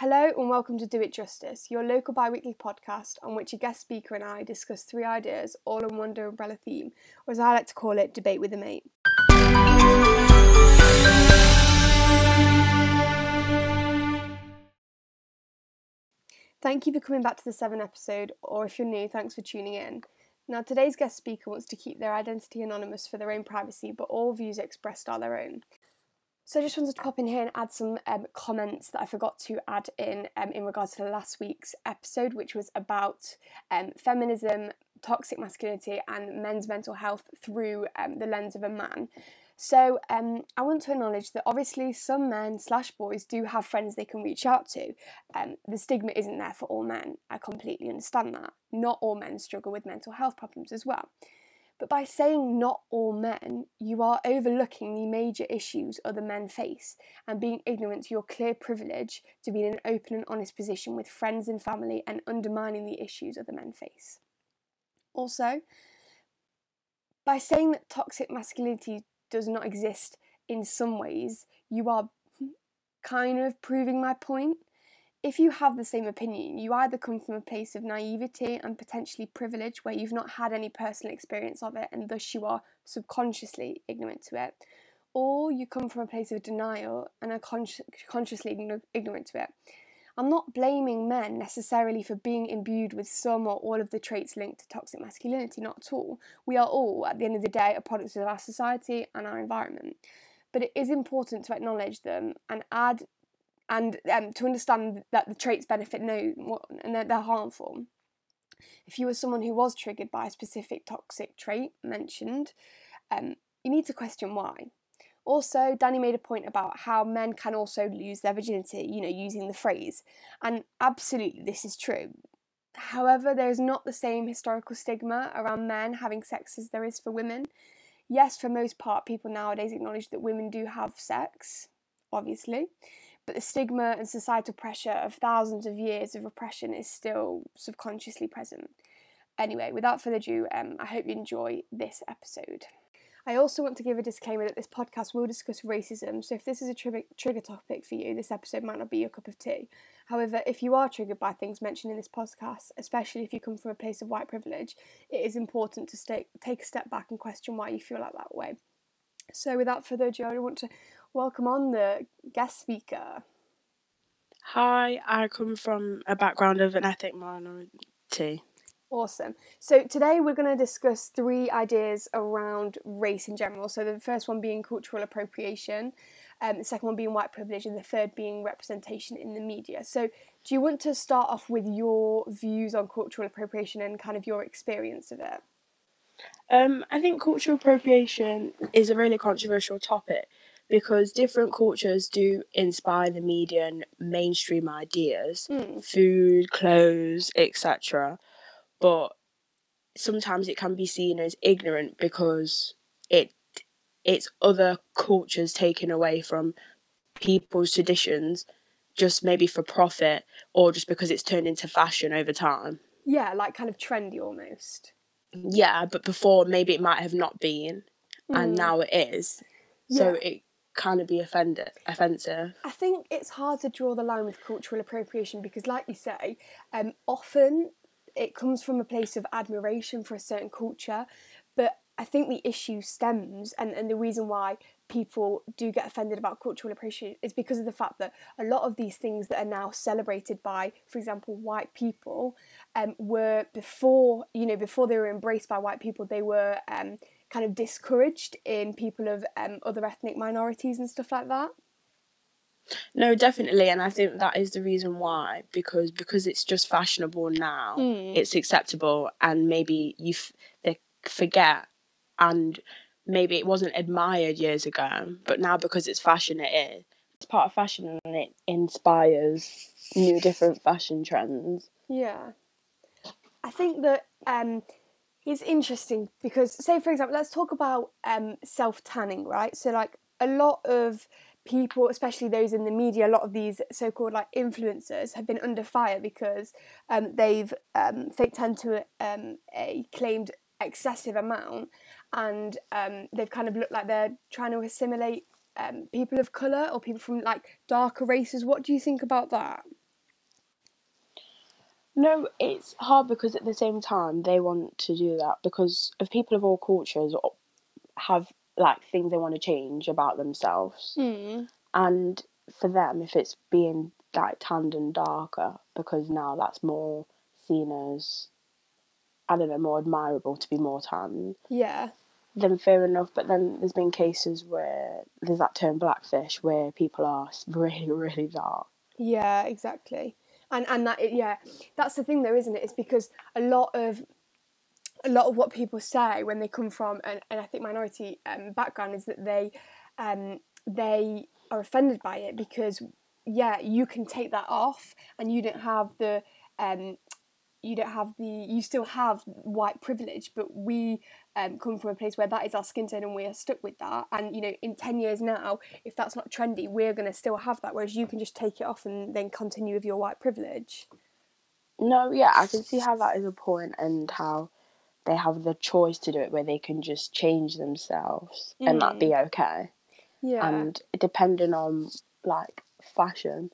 Hello and welcome to Do It Justice, your local bi weekly podcast on which a guest speaker and I discuss three ideas all in one umbrella theme, or as I like to call it, debate with a mate. Thank you for coming back to the seventh episode, or if you're new, thanks for tuning in. Now, today's guest speaker wants to keep their identity anonymous for their own privacy, but all views expressed are their own. So I just wanted to pop in here and add some um, comments that I forgot to add in um, in regards to last week's episode, which was about um, feminism, toxic masculinity, and men's mental health through um, the lens of a man. So um, I want to acknowledge that obviously some men slash boys do have friends they can reach out to. Um, the stigma isn't there for all men. I completely understand that. Not all men struggle with mental health problems as well. But by saying not all men, you are overlooking the major issues other men face and being ignorant to your clear privilege to be in an open and honest position with friends and family and undermining the issues other men face. Also, by saying that toxic masculinity does not exist in some ways, you are kind of proving my point if you have the same opinion, you either come from a place of naivety and potentially privilege where you've not had any personal experience of it and thus you are subconsciously ignorant to it, or you come from a place of denial and are con- consciously ignorant to it. I'm not blaming men necessarily for being imbued with some or all of the traits linked to toxic masculinity, not at all. We are all, at the end of the day, a product of our society and our environment. But it is important to acknowledge them and add and um, to understand that the traits benefit no one and that they're harmful. If you were someone who was triggered by a specific toxic trait mentioned, um, you need to question why. Also, Danny made a point about how men can also lose their virginity, you know, using the phrase. And absolutely, this is true. However, there is not the same historical stigma around men having sex as there is for women. Yes, for most part, people nowadays acknowledge that women do have sex, obviously, but the stigma and societal pressure of thousands of years of repression is still subconsciously present. Anyway, without further ado, um, I hope you enjoy this episode. I also want to give a disclaimer that this podcast will discuss racism, so if this is a tri- trigger topic for you, this episode might not be your cup of tea. However, if you are triggered by things mentioned in this podcast, especially if you come from a place of white privilege, it is important to stay, take a step back and question why you feel like that way. So, without further ado, I want to welcome on the guest speaker. Hi, I come from a background of an ethnic minority. Awesome. So today we're going to discuss three ideas around race in general. So the first one being cultural appropriation, um, the second one being white privilege, and the third being representation in the media. So do you want to start off with your views on cultural appropriation and kind of your experience of it? Um, I think cultural appropriation is a really controversial topic because different cultures do inspire the media and mainstream ideas, Mm. food, clothes, etc. But sometimes it can be seen as ignorant because it it's other cultures taken away from people's traditions just maybe for profit or just because it's turned into fashion over time. Yeah, like kind of trendy almost. Yeah, but before maybe it might have not been and Mm. now it is. So Yeah. it kind of be offended offensive. I think it's hard to draw the line with cultural appropriation because, like you say, um, often it comes from a place of admiration for a certain culture, but I think the issue stems and, and the reason why people do get offended about cultural appropriation is because of the fact that a lot of these things that are now celebrated by, for example, white people, um, were before you know before they were embraced by white people, they were um, kind of discouraged in people of um, other ethnic minorities and stuff like that. No, definitely, and I think that is the reason why because because it's just fashionable now, Mm. it's acceptable, and maybe you f- they forget, and maybe it wasn't admired years ago, but now because it's fashion, it is. It's part of fashion, and it inspires new, different fashion trends. Yeah. I think that um, it's interesting because, say, for example, let's talk about um, self tanning, right? So, like, a lot of people, especially those in the media, a lot of these so called like influencers have been under fire because um, they've um, fake tanned to um, a claimed excessive amount and um, they've kind of looked like they're trying to assimilate um, people of colour or people from like darker races. What do you think about that? No, it's hard because at the same time they want to do that because if people of all cultures have like things they want to change about themselves, Mm. and for them, if it's being like tanned and darker, because now that's more seen as I don't know more admirable to be more tan. Yeah. then fair enough. But then there's been cases where there's that term blackfish where people are really really dark. Yeah, exactly. And and that yeah, that's the thing though, isn't it? It's because a lot of a lot of what people say when they come from an, an ethnic minority um, background is that they um, they are offended by it because yeah, you can take that off and you don't have the um, you don't have the you still have white privilege but we um, come from a place where that is our skin tone and we are stuck with that. And you know in 10 years now if that's not trendy we're going to still have that whereas you can just take it off and then continue with your white privilege. No, yeah, I can see how that is a point and how they have the choice to do it where they can just change themselves and that be okay. yeah. And depending on like fashion,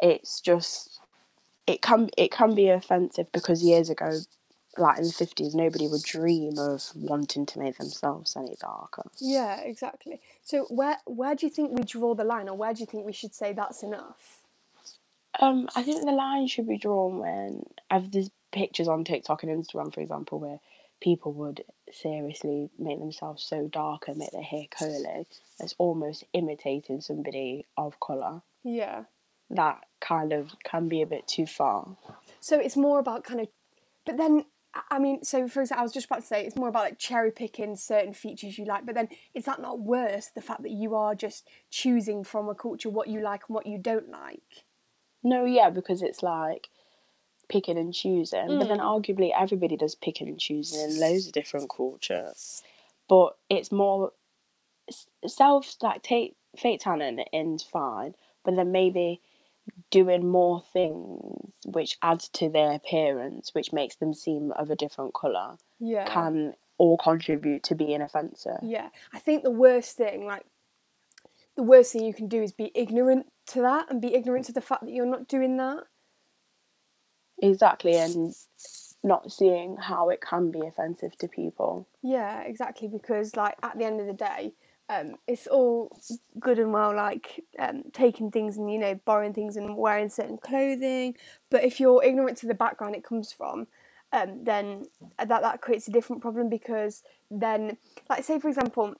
it's just it can it can be offensive because years ago, like in the fifties, nobody would dream of wanting to make themselves any darker. yeah exactly so where where do you think we draw the line or where do you think we should say that's enough Um, I think the line should be drawn when I've there's pictures on TikTok and Instagram, for example, where people would seriously make themselves so dark and make their hair curly. It's almost imitating somebody of colour. yeah That kind of can be a bit too far. So it's more about kind of, but then I- mean, so for example, I was just about to say it's more about like cherry picking certain features you like, but then is that not worse? The fact that you are just choosing from a culture what you like and what you don't like. No, yeah, because it's like picking and choosing. But then Mm. arguably everybody does picking and choosing in loads of different cultures. But it's more self like take fake tanning is fine, but then maybe doing more things which adds to their appearance, which makes them seem of a different colour, Yeah. can all contribute to being offensive. Yeah. I think the worst thing, like, the worst thing you can do is be ignorant to that and be ignorant to the fact that you're not doing that. Exactly, and not seeing how it can be offensive to people. Yeah, exactly. Because like at the end of the day, um, it's all good and well, like um, taking things and you know borrowing things and wearing certain clothing. But if you're ignorant to the background it comes from, um, then that that creates a different problem because then, like say for example,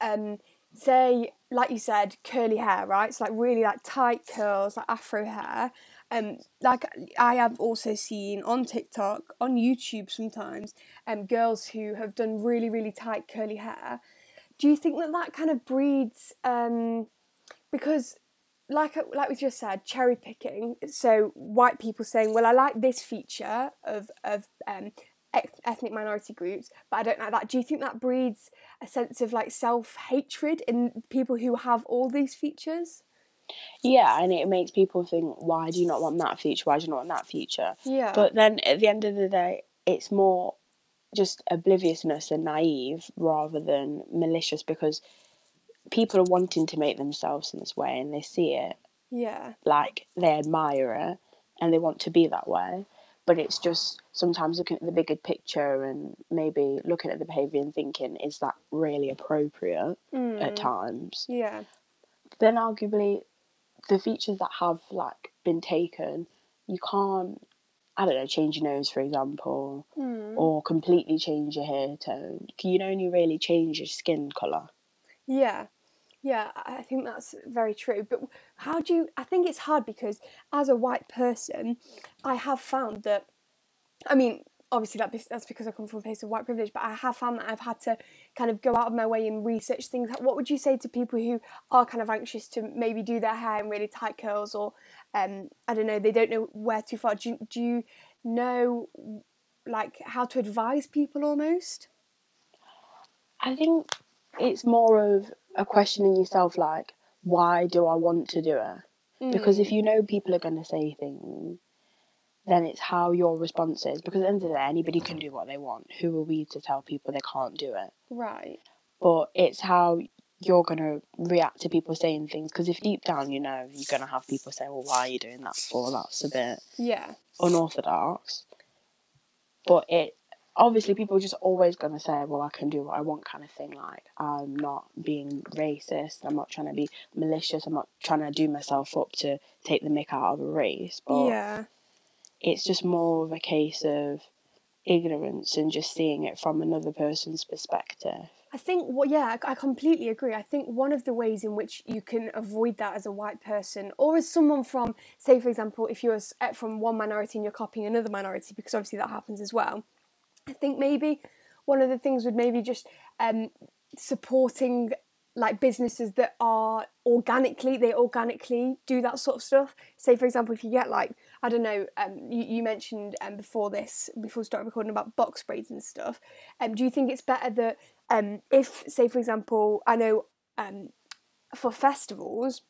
um, say like you said, curly hair, right? So like really like tight curls, like afro hair. Um, like I have also seen on TikTok, on YouTube sometimes, um, girls who have done really really tight curly hair. Do you think that that kind of breeds um, because like like we just said, cherry picking. So white people saying, "Well, I like this feature of of um, ethnic minority groups, but I don't like that." Do you think that breeds a sense of like self hatred in people who have all these features? Yeah, and it makes people think, why do you not want that feature? Why do you not want that feature? Yeah. But then at the end of the day, it's more just obliviousness and naive rather than malicious because people are wanting to make themselves in this way and they see it yeah. like they admire it and they want to be that way. But it's just sometimes looking at the bigger picture and maybe looking at the behaviour and thinking, is that really appropriate Mm. at times? Yeah. then arguably the features that have like been taken you can't i don't know change your nose for example Mm. or completely change your hair tone you can only really change your skin color Yeah, yeah, I I think that's very true. But how do you? I think it's hard because as a white person, I have found that. I mean, obviously that that's because I come from a place of white privilege, but I have found that I've had to kind of go out of my way and research things. What would you say to people who are kind of anxious to maybe do their hair in really tight curls, or um, I don't know, they don't know where too far? Do you, do you know like how to advise people almost? i think it's more of a questioning yourself like why do i want to do it because if you know people are going to say things then it's how your response is because at the end of the day anybody can do what they want who are we to tell people they can't do it right, but it's how you're gonna react to people saying things because if deep down you know you're gonna have people say, "Well, why are you doing that for?" That's a bit Yeah. unorthodox. But it obviously people are just always gonna say, "Well, I can do what I want," kind of thing. Like I'm not being racist. I'm not trying to be malicious. I'm not trying to do myself up to take the mick out of a race. But Yeah. It's just more of a case of ignorance and just seeing it from another person's perspective. I think, well, yeah, I completely agree. I think one of the ways in which you can avoid that as a white person, or as someone from, say, for example, if you're uh, from one minority and you're copying another minority, because obviously that happens as well. I think maybe one of the things would maybe just um, supporting like businesses that are organically they organically do that sort of stuff. Say for example, if you get like I don't know, um, you, you mentioned um, before this before we recording about box braids and stuff. Um, do you think it's better that um, if say for example, I know um, for festivals,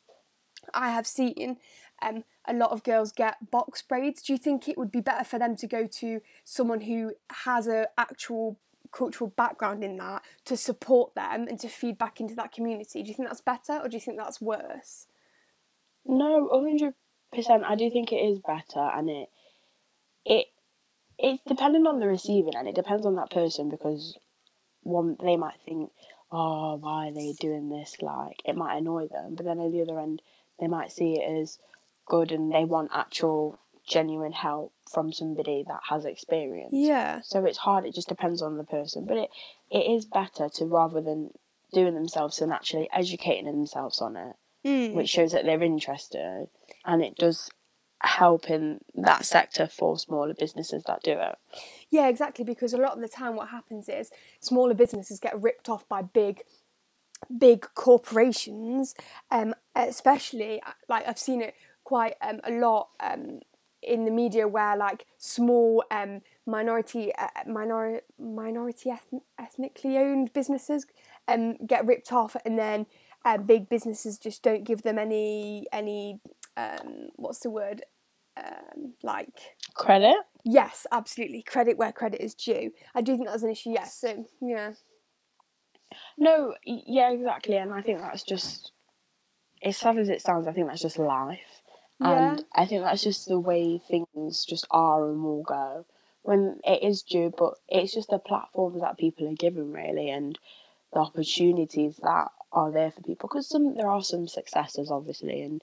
I have seen um, a lot of girls get box braids. Do you think it would be better for them to go to someone who has a actual cultural background in that to support them and to feed back into that community? Do you think that's better or do you think that's worse? No, hundred percent. I do think it is better, and it it it's depending on the receiving, and it depends on that person because one they might think, oh, why are they doing this? Like it might annoy them, but then at the other end, they might see it as good, and they want actual genuine help from somebody that has experience. Yeah. So it's hard. It just depends on the person, but it it is better to rather than doing themselves and actually educating themselves on it Mm. which shows that they're interested and it does help in that sector for smaller businesses that do it. Yeah, exactly. Because a lot of the time, what happens is smaller businesses get ripped off by big, big corporations. Um, especially like I've seen it quite um, a lot um, in the media where like small um, minority uh, minor minority ethn- ethnically owned businesses um, get ripped off, and then uh, big businesses just don't give them any any um, what's the word um, like Credit? Yes, absolutely. Credit where credit is due. I do think that's an issue. Yes. So yeah. No, yeah, exactly. And I think that's just, as sad as it sounds, I think that's just life. Yeah. And I think that's just the way things just are and will go when it is due, but it's just the platforms that people are given, really, and the opportunities that are there for people. Because some there are some successes, obviously, and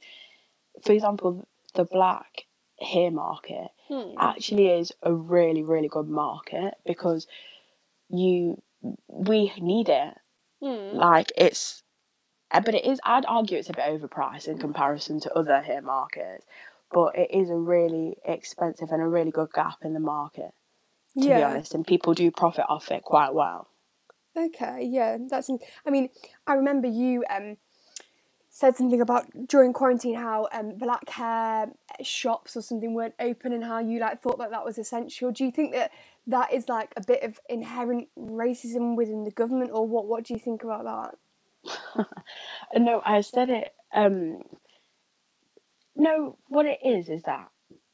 for example, the black hair market Hmm. actually is a really, really good market because you we need it. Hmm. Like it's, uh, but it is. I'd argue it's a bit overpriced in comparison to other hair markets, but it is a really expensive and a really good gap in the market. To be honest, and people do profit off it quite well. Okay. Yeah. That's. I mean, I remember you um said something about during quarantine how um black hair shops or something weren't open and how you like thought that that was essential. Do you think that that is like a bit of inherent racism within the government, or what? What do you think about that? No, I said it. Um, no, what it is is that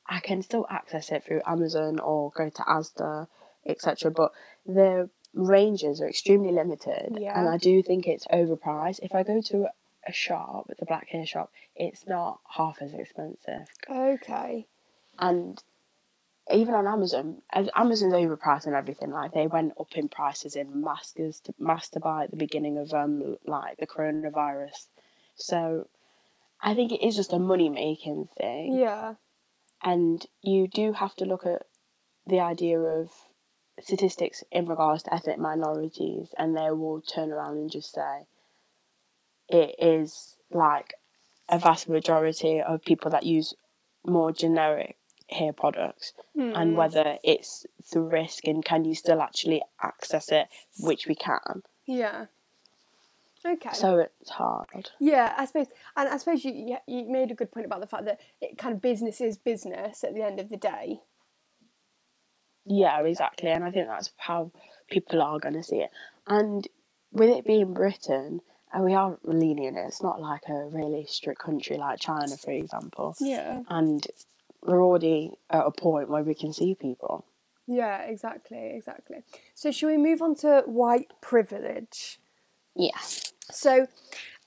I can still access it through Amazon or go to Asda, etc. But the ranges are extremely limited, and I do think it's overpriced. If I go to a shop, the black hair shop, it's not half as expensive, Okay. and even on Amazon, as Amazon's overpriced and everything. Like they went up in prices in maskers to master buy at the beginning of um like the coronavirus. So I think it is just a money making thing, Yeah. and you do have to look at the idea of statistics in regards to ethnic minorities, and they will turn around and just say it is like a vast majority of people that use more generic hair products Hmm. and whether it's the risk and can you still actually access it, which we can. Yeah. Okay. So it's hard. Yeah, I suppose, and I suppose you you you made a good point about the fact that it kind of business is business at the end of the day. Yeah, exactly. And I think that's how people are going to see it. And with it being Britain, and we are lenient, it's not like a really strict country like China, for example. Yeah. And we're already at a point where we can see people. Yeah, exactly, exactly. So, shall we move on to white privilege? Yes. So,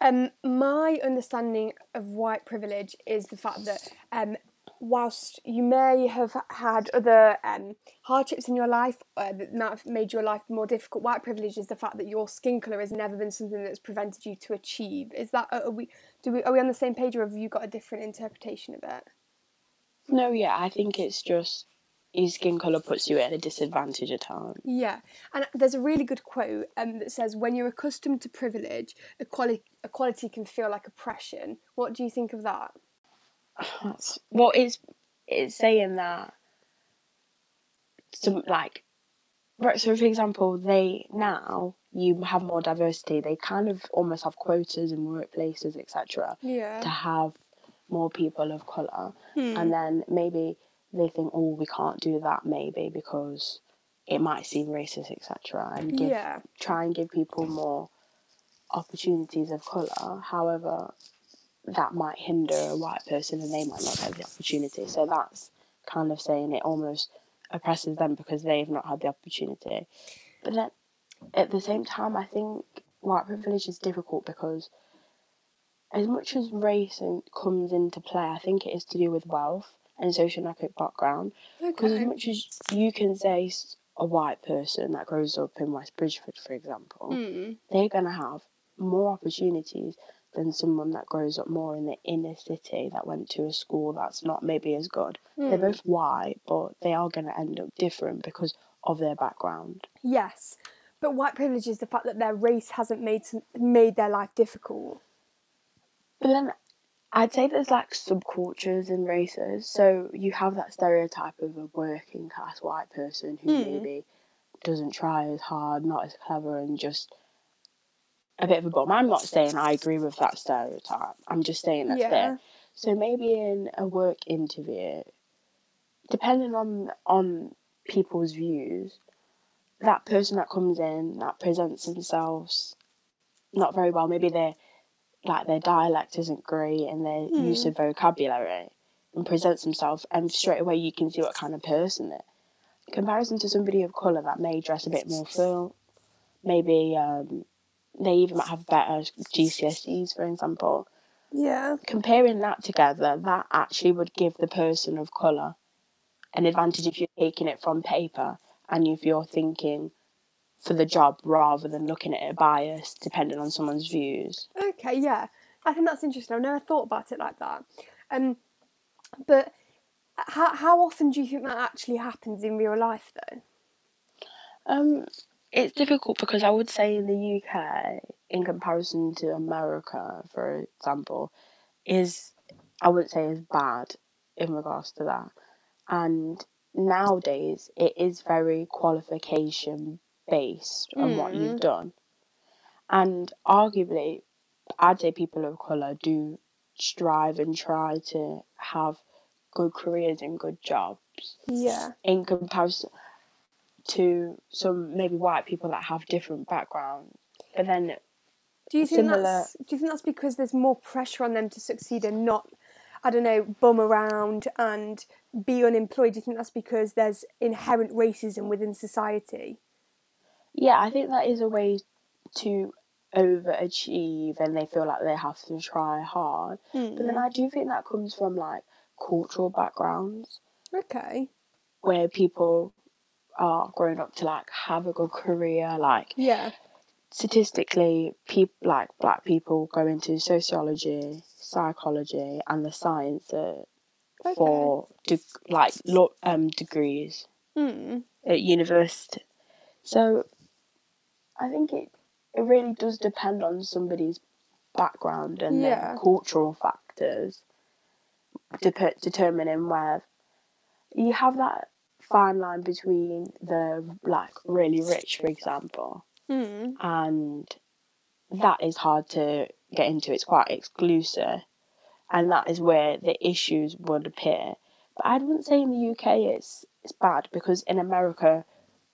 um, my understanding of white privilege is the fact that um, whilst you may have had other um, hardships in your life uh, that have made your life more difficult, white privilege is the fact that your skin colour has never been something that's prevented you to achieve. Is that are we do we are we on the same page, or have you got a different interpretation of it? No, yeah, I think it's just your skin colour puts you at a disadvantage at times. Yeah, and there's a really good quote um, that says, "When you're accustomed to privilege, equality equality can feel like oppression." What do you think of that? That's, well, it's it's saying that some like right. So, for example, they now you have more diversity. They kind of almost have quotas in workplaces, etc. Yeah. To have more people of color, Hmm. and then maybe they think, oh, we can't do that, maybe because it might seem racist, etc. And give Yeah. try and give people more opportunities of colour. However, that might hinder a white person and they might not have the opportunity. So that's kind of saying it almost oppresses them because they've not had the opportunity. But then at the same time, I think white privilege is difficult because as much as race comes into play, I think it is to do with wealth and socioeconomic background. Because as much as you can say a white person that grows up in West Bridgford, for example, Hmm. they're going to have more opportunities than someone that grows up more in the inner city that went to a school that's not maybe as good. They're Hmm. both white, but they are going to end up different because of their background. Yes, but white privilege is the fact that their race hasn't made some, made their life difficult. But then I'd say there's like subcultures and races. So you have that stereotype of a working class white person who Hmm. maybe doesn't try as hard, not as clever, and just a bit of a bum. I'm not saying I agree with that stereotype. I'm just saying that's Yeah. there. So maybe in a work interview, depending on on people's views, that person that comes in that presents themselves not very well, maybe their like their dialect isn't great and their use Hmm. of vocabulary and presents themselves and straight away you can see what kind of person they're. In comparison to somebody of colour that may dress a bit more full, maybe um, they even might have better GCSEs for example. Yeah. Comparing that together, that actually would give the person of colour an advantage if you're taking it from paper and if you're thinking for the job rather than looking at it biased depending on someone's views. Okay. Yeah. I think that's interesting. I've never thought about it like that. Um, but how how often do you think that actually happens in real life, though? Um, it's difficult because I would say in the UK, in comparison to America, for example, is I wouldn't say is bad in regards to that. And nowadays, it is very qualification based on what you've Mm. done. And arguably, I'd say people of colour do strive and try to have good careers and good jobs Yeah. in comparison to some maybe white people that have different backgrounds. But then, Do you think Similar- that's do you think that's because there's more pressure on them to succeed and not, I don't know, bum around and be unemployed? Do you think that's because there's inherent racism within society? yeah, I think that is a way to overachieve and they feel like they have to try hard. Hmm, but then I do think that comes from like cultural backgrounds Okay. where people are growing up to like have a good career. Like Yeah. statistically, people like black people go into sociology, psychology, and the sciences Okay. for de- like lo- um degrees Hmm. at university. So I think it it really does depend on somebody's background and Yeah. their cultural factors dep- determining where you have that fine line between the like really rich, for example, Hmm. and that is hard to get into. It's quite exclusive, and that is where the issues would appear. But I wouldn't say in the UK it's it's bad because in America,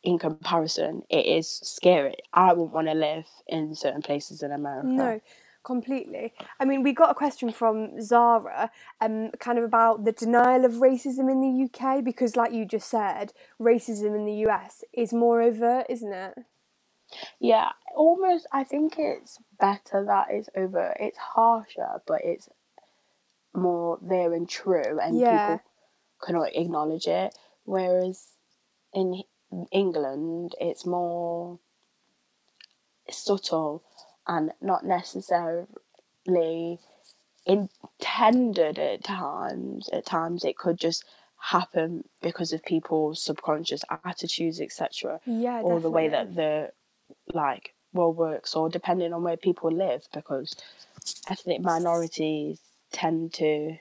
in comparison, it is scary. I wouldn't want to live in certain places in America. No, completely. I mean, we got a question from Zara, um, kind of about the denial of racism in the UK because, like you just said, racism in the US is more overt, isn't it? Yeah, almost. I think it's better that it's over. It's harsher, but it's more there and true, and Yeah. people cannot acknowledge it. Whereas in England, it's more subtle and not necessarily intended at times. At times, it could just happen because of people's subconscious attitudes, etc Yeah, or the way that the like world works or depending on where people live because ethnic minorities tend to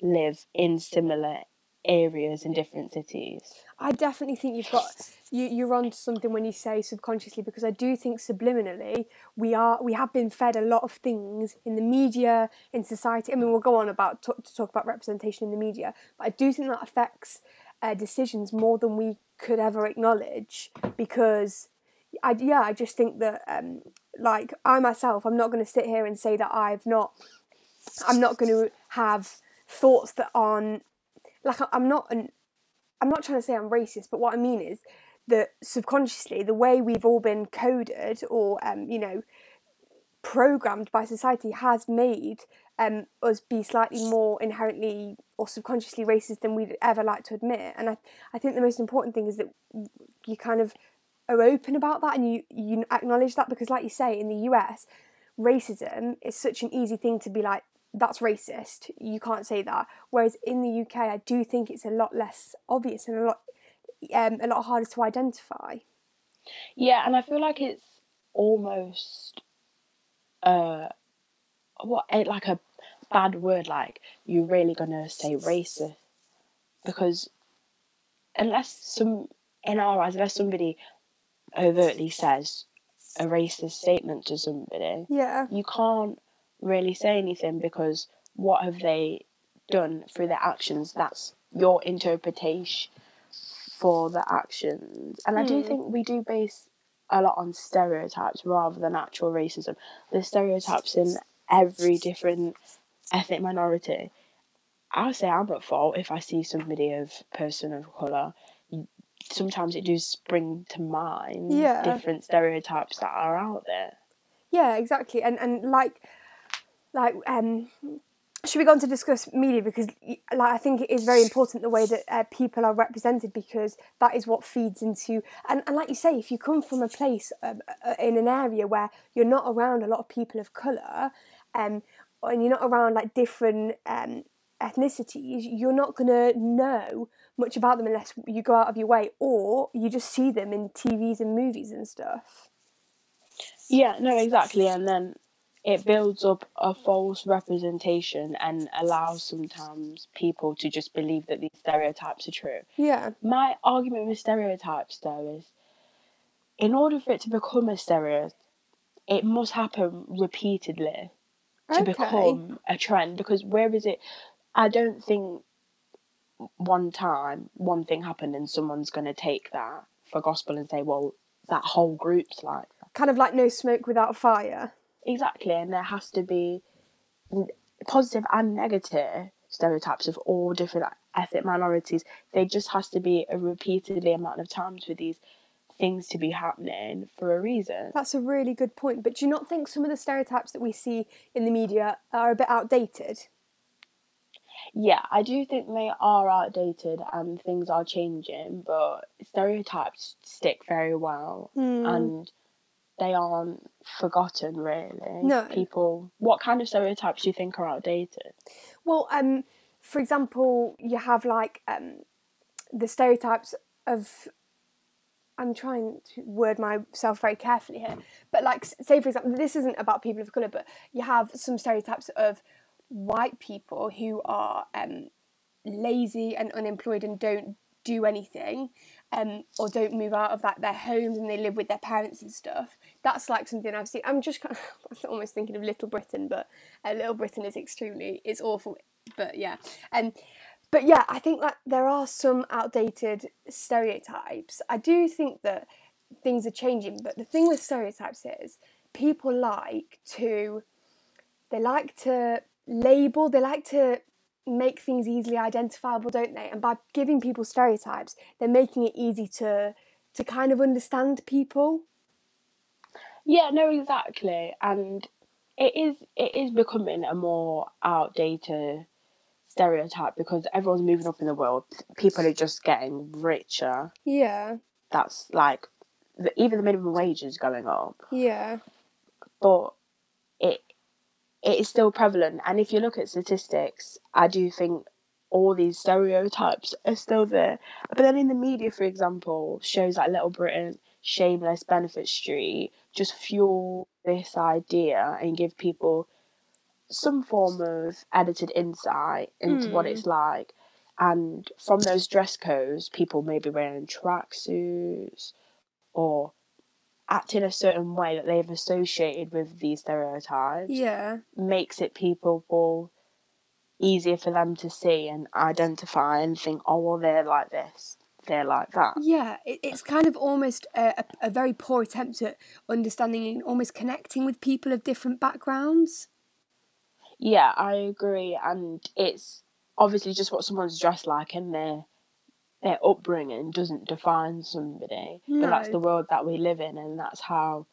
live in similar areas in different cities I definitely think you've got you you're on to something when you say subconsciously because I do think subliminally we are we have been fed a lot of things in the media in society. I mean, we'll go on about to, to talk about representation in the media, but I do think that affects uh, decisions more than we could ever acknowledge because. I, yeah, I just think that, um, like I myself, I'm not going to sit here and say that I've not, I'm not going to have thoughts that aren't, like I'm not an, I'm not trying to say I'm racist, but what I mean is that subconsciously, the way we've all been coded or, um, you know, programmed by society has made um, us be slightly more inherently or subconsciously racist than we'd ever like to admit. And I, I think the most important thing is that you kind of are open about that and you, you acknowledge that because, like you say, in the US, racism is such an easy thing to be like, that's racist. You can't say that. Whereas in the UK, I do think it's a lot less obvious and a lot um, a lot harder to identify. yeah and i feel like it's almost uh what eh, like a bad word like you're really gonna say racist because unless some in our eyes unless somebody overtly says a racist statement to somebody Yeah, you can't really say anything because what have they done through their actions? That's your interpretation for the actions. And I do Hmm. think we do base a lot on stereotypes rather than actual racism. There's stereotypes in every different ethnic minority. I'll say I'm at fault if I see somebody of person of colour. Sometimes it does spring to mind Yeah. different stereotypes that are out there. yeah, exactly. And and like like um should we go on to discuss media because like I think it is very important the way that uh, people are represented because that is what feeds into and, and like you say if you come from a place um, uh, in an area where you're not around a lot of people of color um, and you're not around like different um, ethnicities you're not going to know much about them unless you go out of your way or you just see them in TVs and movies and stuff Yeah, no, exactly. And then it builds up a false representation and allows sometimes people to just believe that these stereotypes are true. yeah My argument with stereotypes, though, is in order for it to become a stereotype, it must happen repeatedly to okay become a trend. Because where is it? I don't think one time one thing happened and someone's going to take that for gospel and say, well, that whole group's like that. kind of like no smoke without fire Exactly, and there has to be positive and negative stereotypes of all different ethnic minorities. There just has to be a repeatedly amount of times for these things to be happening for a reason. That's a really good point. But do you not think some of the stereotypes that we see in the media are a bit outdated? Yeah, I do think they are outdated and things are changing, but stereotypes stick very well Hmm. and they aren't forgotten really. No. People what kind of stereotypes do you think are outdated? Well, um, for example, you have like um, the stereotypes of. I'm trying to word myself very carefully here, but like, say for example, this isn't about people of color, but you have some stereotypes of white people who are um, lazy and unemployed and don't do anything, um, or don't move out of that their homes and they live with their parents and stuff. That's like something I've seen. I'm just kind of almost thinking of Little Britain, but uh, Little Britain is extremely it's awful. But yeah, um, but yeah, I think that there are some outdated stereotypes. I do think that things are changing, but the thing with stereotypes is people like to they like to label, they like to make things easily identifiable, don't they? And by giving people stereotypes, they're making it easy to to kind of understand people. Yeah, no, exactly, and it is it is becoming a more outdated stereotype because everyone's moving up in the world. People are just getting richer. Yeah. That's like the, even the minimum wage is going up, Yeah. but it it is still prevalent. And if you look at statistics, I do think all these stereotypes are still there. But then in the media, for example, shows like Little Britain, Shameless, Benefit Street just fuel this idea and give people some form of edited insight into what Mm. it's like. And from those dress codes, people may be wearing tracksuits or acting a certain way that they've associated with these stereotypes Yeah. makes it people easier for them to see and identify and think, oh well, they're like this, they're like that. Yeah, it, it's kind of almost a, a, a very poor attempt at understanding and almost connecting with people of different backgrounds. Yeah, I agree, and it's obviously just what someone's dressed like and their their upbringing doesn't define somebody, but that's the world that we live in, and that's how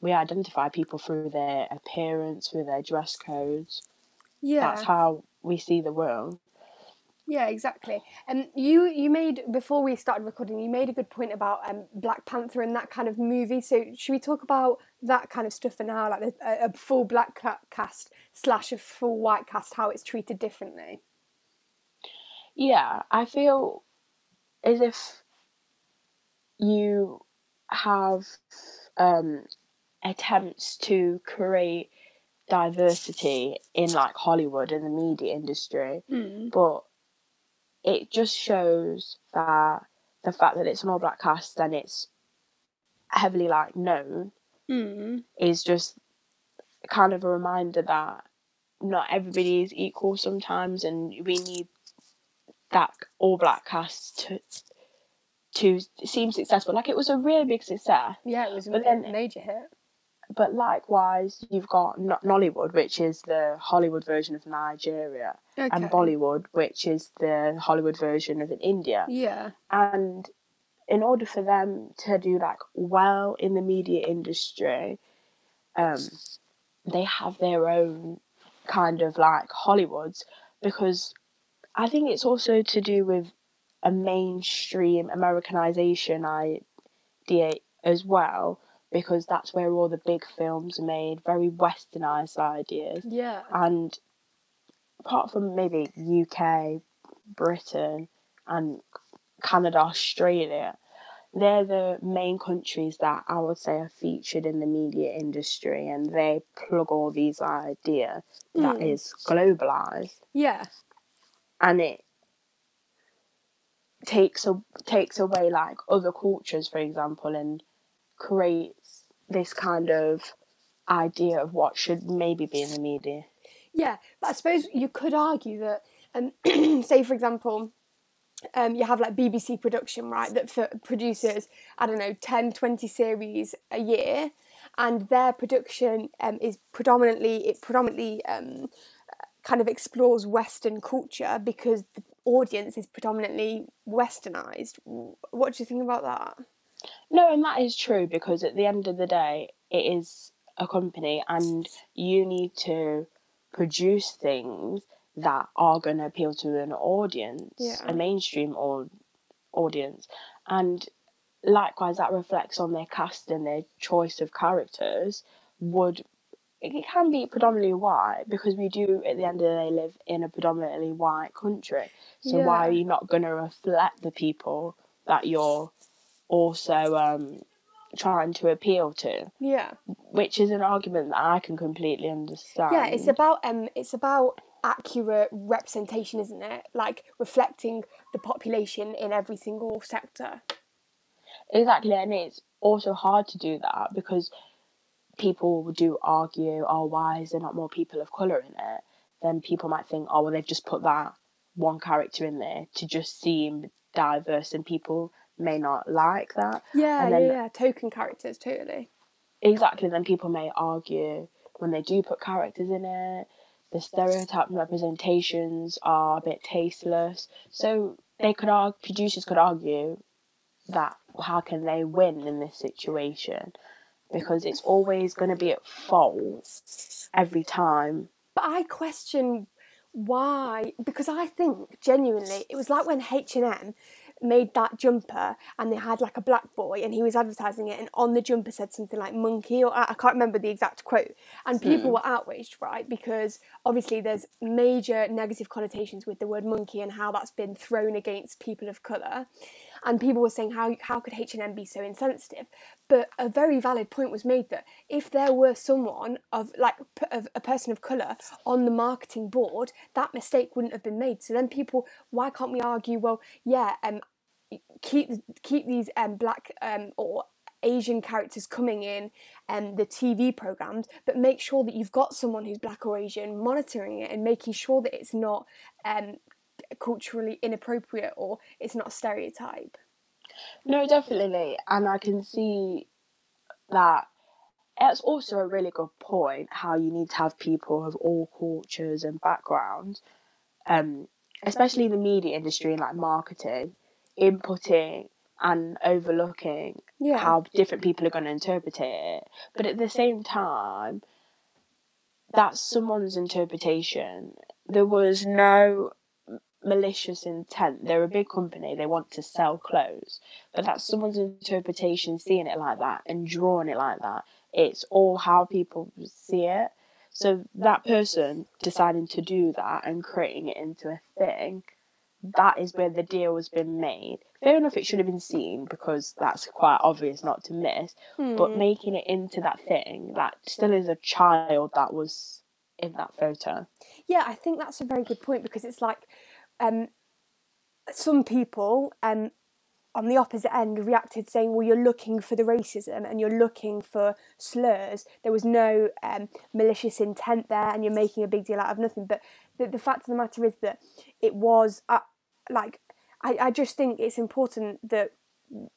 we identify people through their appearance, through their dress codes. Yeah. That's how we see the world. Yeah, exactly. And you you made before we started recording, you made a good point about um, Black Panther and that kind of movie. So should we talk about that kind of stuff and how like the, a, a full black cast slash a full white cast, how it's treated differently? Yeah, I feel as if you have um, attempts to create diversity in like Hollywood and the media industry, Mm. but it just shows that the fact that it's an all black cast and it's heavily like known Mm. is just kind of a reminder that not everybody is equal sometimes and we need that all black cast to to seem successful like it was a really big success Yeah, it was a But then- major hit. But likewise you've got No- Nollywood which is the Hollywood version of Nigeria Okay. and Bollywood which is the Hollywood version of India Yeah. and in order for them to do like well in the media industry um they have their own kind of like hollywoods because i think it's also to do with a mainstream americanization idea as well because that's where all the big films are made very westernized ideas Yeah. and apart from maybe UK, Britain, and Canada, Australia, they're the main countries that I would say are featured in the media industry, and they plug all these ideas that Mm. is globalized, Yeah. and it takes a, takes away like other cultures, for example, and creates this kind of idea of what should maybe be in the media. Yeah, but I suppose you could argue that, um, say for example, um, you have like BBC production, right, that for produces, I don't know, 10, 20 series a year, and their production um, is predominantly, it predominantly um, kind of explores Western culture because the audience is predominantly Westernized. What do you think about that? No, and that is true because at the end of the day, it is a company, and you need to produce things that are going to appeal to an audience, Yeah. a mainstream or audience, and likewise that reflects on their cast and their choice of characters. Would it can be predominantly white because we do at the end of the day live in a predominantly white country. So why are you not going to reflect the people that you're also um, trying to appeal to, Yeah. which is an argument that I can completely understand. Yeah, it's about um, it's about accurate representation, isn't it? Like reflecting the population in every single sector. exactly, and it's also hard to do that because people do argue, "Oh, why is there not more people of color in it?" Then people might think, "Oh, well, they've just put that one character in there to just seem diverse," and people may not like that. Yeah, And then- yeah, yeah. Token characters, totally. exactly then people may argue when they do put characters in it the stereotype representations are a bit tasteless so they could argue producers could argue that how can they win in this situation because it's always going to be at fault every time. But I question why because I think genuinely it was like when H and M made that jumper and they had like a black boy and he was advertising it and on the jumper said something like monkey or I can't remember the exact quote. And people mm. were outraged right because obviously there's major negative connotations with the word monkey and how that's been thrown against people of color and people were saying how how could H&M be so insensitive? But a very valid point was made that if there were someone of like of a person of color on the marketing board that mistake wouldn't have been made. So then people why can't we argue well yeah um keep keep these um black um or Asian characters coming in and um, the TV programs, but make sure that you've got someone who's black or Asian monitoring it and making sure that it's not um, culturally inappropriate or it's not a stereotype. No, definitely. And I can see that it's also a really good point how you need to have people of all cultures and backgrounds, um, especially in the media industry and like marketing, inputting and overlooking yeah. how different people are going to interpret it. But at the same time, that's someone's interpretation. There was no malicious intent. They're a big company, they want to sell clothes, but that's someone's interpretation, seeing it like that and drawing it like that. It's all how people see it. So that person deciding to do that and creating it into a thing, that is where the deal has been made. Fair enough, it should have been seen because that's quite obvious not to miss. Hmm. But making it into that thing, that still is a child that was in that photo. Yeah, I think that's a very good point because it's like um, some people um, on the opposite end reacted saying, well, you're looking for the racism and you're looking for slurs. There was no um, malicious intent there and you're making a big deal out of nothing. But the, the fact of the matter is that it was, uh, like, I, I just think it's important that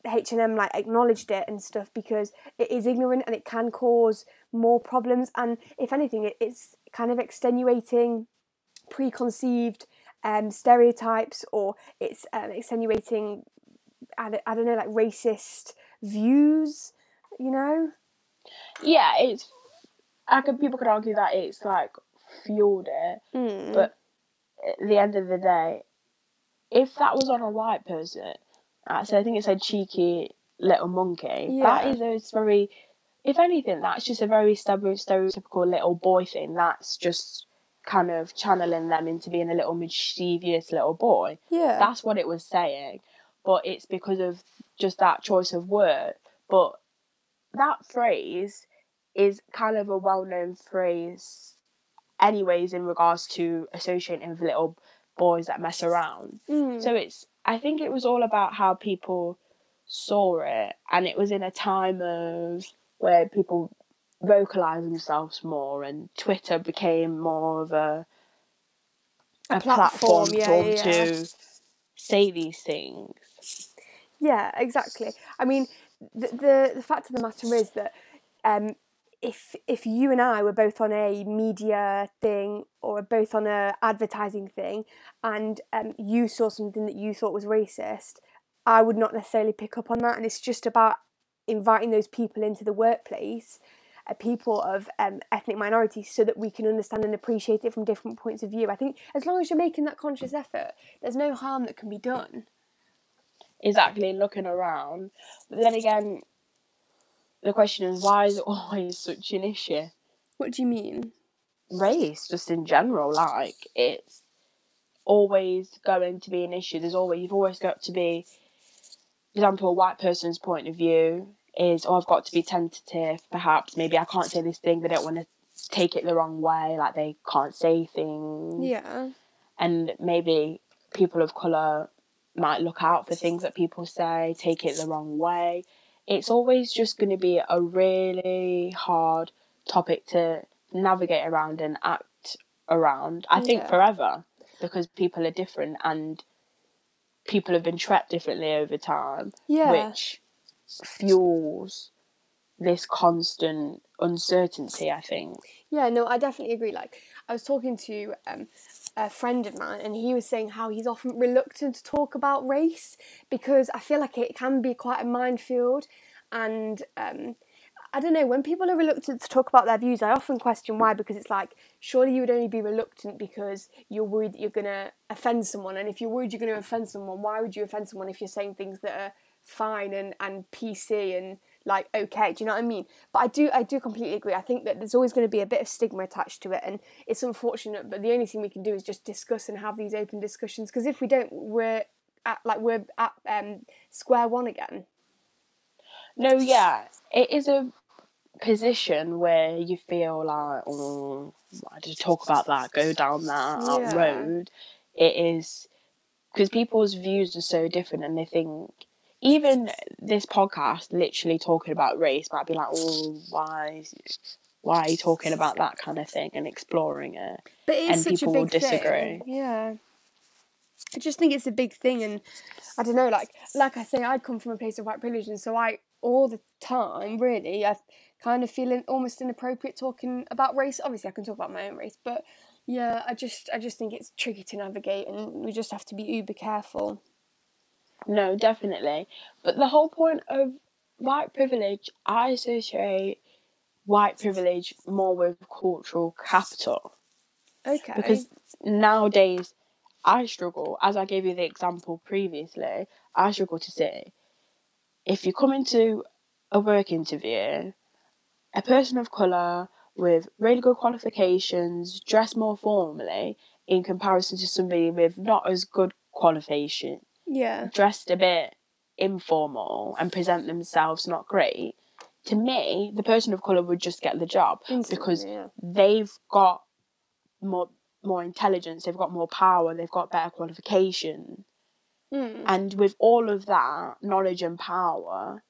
H&M like acknowledged it and stuff because it is ignorant and it can cause more problems and if anything it, it's kind of extenuating preconceived um, stereotypes or it's um, extenuating, I, I don't know, like racist views, you know? Yeah, it's. I could people could argue that it's like fueled it, mm. but at the end of the day, if that was on a white person, I said I think it said cheeky little monkey. Yeah. That is a very, if anything, that's just a very stubborn stereotypical little boy thing. That's just kind of channeling them into being a little mischievous little boy. Yeah. That's what it was saying. But it's because of just that choice of word. But that phrase is kind of a well known phrase, anyways, in regards to associating with little boys that mess around. Mm. So it's, I think it was all about how people saw it, and it was in a time of where people vocalize themselves more, and Twitter became more of a a, a platform, platform yeah, yeah, to say these things. Yeah, exactly. I mean, the the, the fact of the matter is that um, if if you and I were both on a media thing or both on a advertising thing, and um, you saw something that you thought was racist, I would not necessarily pick up on that. And it's just about inviting those people into the workplace uh, people of um, ethnic minorities so that we can understand and appreciate it from different points of view. I think as long as you're making that conscious effort, there's no harm that can be done. Exactly, looking around. But then again, the question is why is it always such an issue? What do you mean? Race, just in general, like it's always going to be an issue. There's always you've always got to be, for example, a white person's point of view is, oh, I've got to be tentative, perhaps. Maybe I can't say this thing, they don't want to take it the wrong way, like they can't say things. Yeah. And maybe people of colour might look out for things that people say, take it the wrong way. It's always just going to be a really hard topic to navigate around and act around. I think yeah. forever because people are different and people have been trapped differently over time. Yeah. Which fuels this constant uncertainty i think yeah no i definitely agree like i was talking to um, a friend of mine and he was saying how he's often reluctant to talk about race because i feel like it can be quite a minefield and um, I don't know, when people are reluctant to talk about their views, I often question why because it's like, surely you would only be reluctant because you're worried that you're going to offend someone. And if you're worried you're going to offend someone, why would you offend someone if you're saying things that are fine and, and PC and like okay do you know what i mean? But i do i do completely agree. I think that there's always going to be a bit of stigma attached to it and it's unfortunate but the only thing we can do is just discuss and have these open discussions because if we don't we're at like we're at um, square one again. No yeah it is a position where you feel like oh i just talk about that go down that, Yeah. road. It is because people's views are so different and they think even this podcast literally talking about race might be like oh why why are you talking about that kind of thing and exploring it? But it's And such a big disagree. thing yeah. I just think it's a big thing and i don't know like like i say i'd come from a place of white privilege and so i all the time really i kind of feel almost inappropriate talking about race. Obviously i can talk about my own race but yeah i just i just think it's tricky to navigate and we just have to be uber careful No, definitely. But the whole point of white privilege, I associate white privilege more with cultural capital. okay Because nowadays, I struggle, as I gave you the example previously, I struggle to say if you come into a work interview, a person of colour with really good qualifications, dress more formally in comparison to somebody with not as good qualification yeah dressed a bit informal and present themselves not great, to me, the person of colour would just get the job Instantly, because yeah. they've got more more intelligence, they've got more power, they've got better qualification. Mm. And with all of that knowledge and power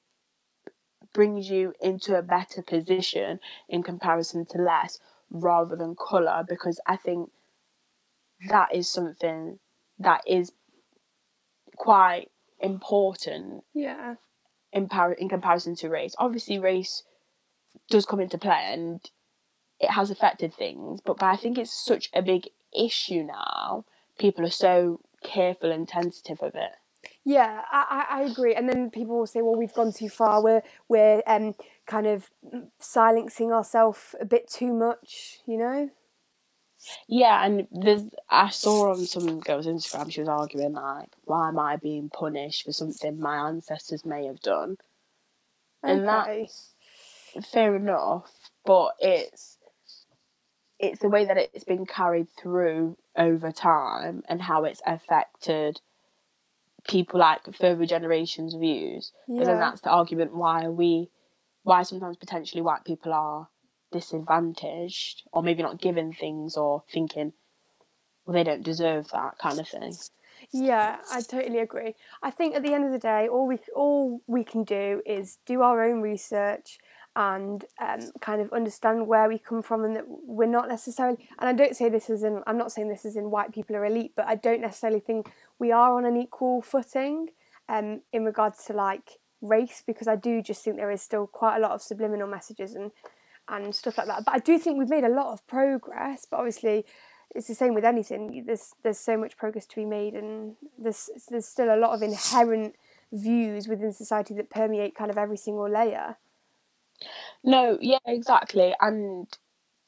brings you into a better position in comparison to less rather than colour because I think that is something that is quite important yeah in, par- in comparison to race. Obviously, race does come into play and it has affected things, but, but I think it's such a big issue now. People are so careful and tentative of it. Yeah, I, I I agree. And then people will say, "Well, we've gone too far. We're we're um kind of silencing ourselves a bit too much." You know? Yeah, and there's I saw on some girl's Instagram she was arguing like, why am I being punished for something my ancestors may have done? And Okay. that's fair enough, but it's it's the way that it's been carried through over time and how it's affected people like further generations' views. But then that's the argument why we why sometimes potentially white people are disadvantaged or maybe not given things or thinking well they don't deserve that kind of thing. Yeah, I totally agree. I think at the end of the day, all we all we can do is do our own research and um, kind of understand where we come from, and that we're not necessarily. And I don't say this as in I'm not saying this as in white people are elite, but I don't necessarily think we are on an equal footing um, in regards to like race, because I do just think there is still quite a lot of subliminal messages and and stuff like that. But I do think we've made a lot of progress. But obviously, it's the same with anything. There's there's so much progress to be made, and there's there's still a lot of inherent views within society that permeate kind of every single layer. No, yeah, exactly. And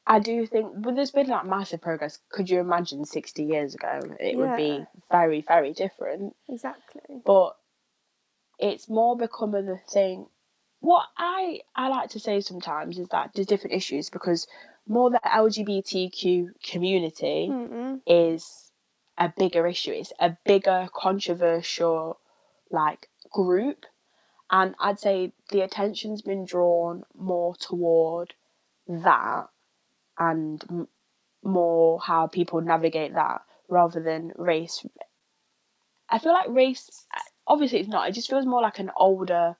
I do think but there's been like massive progress. Could you imagine sixty years ago? It would be very, very different. Exactly. but it's more becoming a thing. What I I like to say sometimes is that there's different issues because more the LGBTQ community Mm-mm. is a bigger issue. It's a bigger controversial like group, and I'd say the attention's been drawn more toward that and m- more how people navigate that rather than race. I feel like race, obviously it's not. It just feels more like an older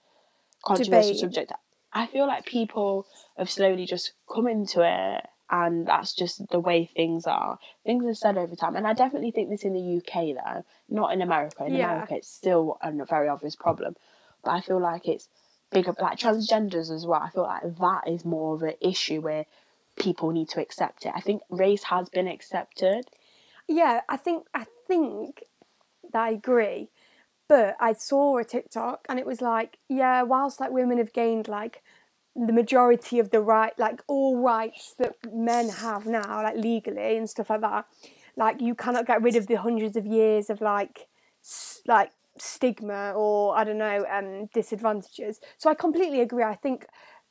controversial Debate. subject. I feel like people have slowly just come into it, and that's just the way things are. Things are said over time, and I definitely think this in the UK though, not in America. In Yeah. America, it's still a very obvious problem, but I feel like it's bigger. Like transgenders as well. I feel like that is more of an issue where people need to accept it. I think race has been accepted. Yeah, I think I think that I agree. But I saw a TikTok and it was like, yeah, whilst like women have gained like the majority of the right, like all rights that men have now, like legally and stuff like that. Like you cannot get rid of the hundreds of years of like, like stigma or I don't know, um, disadvantages. So I completely agree. I think,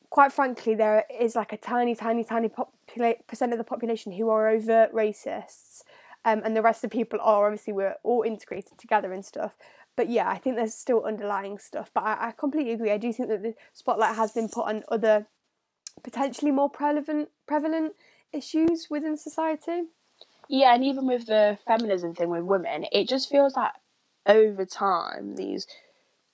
quite frankly, there is like a tiny, tiny, tiny popula- percent of the population who are overt racists. Um, and the rest of the people are obviously we're all integrated together and stuff but yeah, I think there's still underlying stuff. But I, I completely agree. I do think that the spotlight has been put on other potentially more prevalent prevalent issues within society. Yeah, and even with the feminism thing with women, it just feels like over time these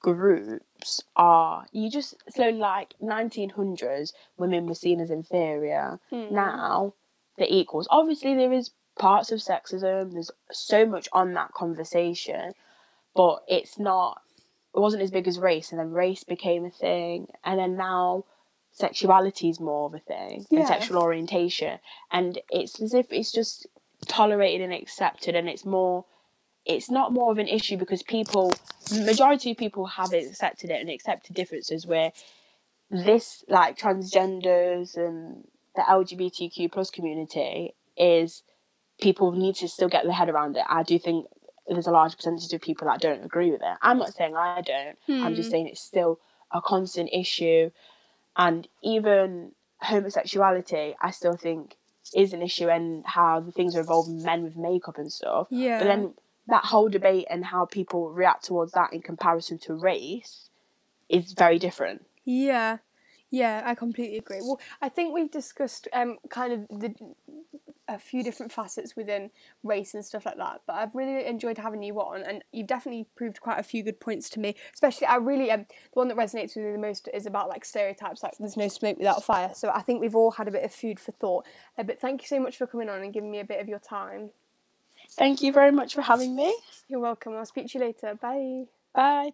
groups are you just so like 1900s women were seen as inferior Mm. now they're equals obviously there is parts of sexism there's so much on that conversation but it's not it wasn't as big as race and then race became a thing and then now sexuality is more of a thing Yeah. and sexual orientation and it's as if it's just tolerated and accepted and it's more it's not more of an issue because people majority of people have accepted it and accepted differences where this like transgenders and the lgbtq plus community is people need to still get their head around it i do think there's a large percentage of people that don't agree with it i'm not saying i don't i'm just Hmm. saying it's still a constant issue and even homosexuality i still think is an issue and how the things are involving men with makeup and stuff Yeah. but then that whole debate and how people react towards that in comparison to race is very different. Yeah, yeah, I completely agree. Well, I think we've discussed um kind of the a few different facets within race and stuff like that. But I've really enjoyed having you on, and you've definitely proved quite a few good points to me. Especially, I really um the one that resonates with me the most is about like stereotypes, like there's no smoke without fire. So I think we've all had a bit of food for thought. Uh, but thank you so much for coming on and giving me a bit of your time. Thank you very much for having me. You're welcome. I'll speak to you later. Bye. Bye.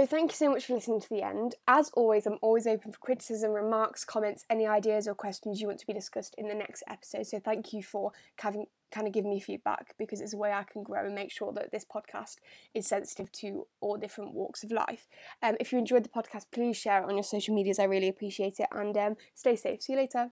So, thank you so much for listening to the end. As always, I'm always open for criticism, remarks, comments, any ideas or questions you want to be discussed in the next episode. So, thank you for having kind of giving me feedback because it's a way I can grow and make sure that this podcast is sensitive to all different walks of life. Um, if you enjoyed the podcast, please share it on your social medias. I really appreciate it. And um, stay safe. See you later.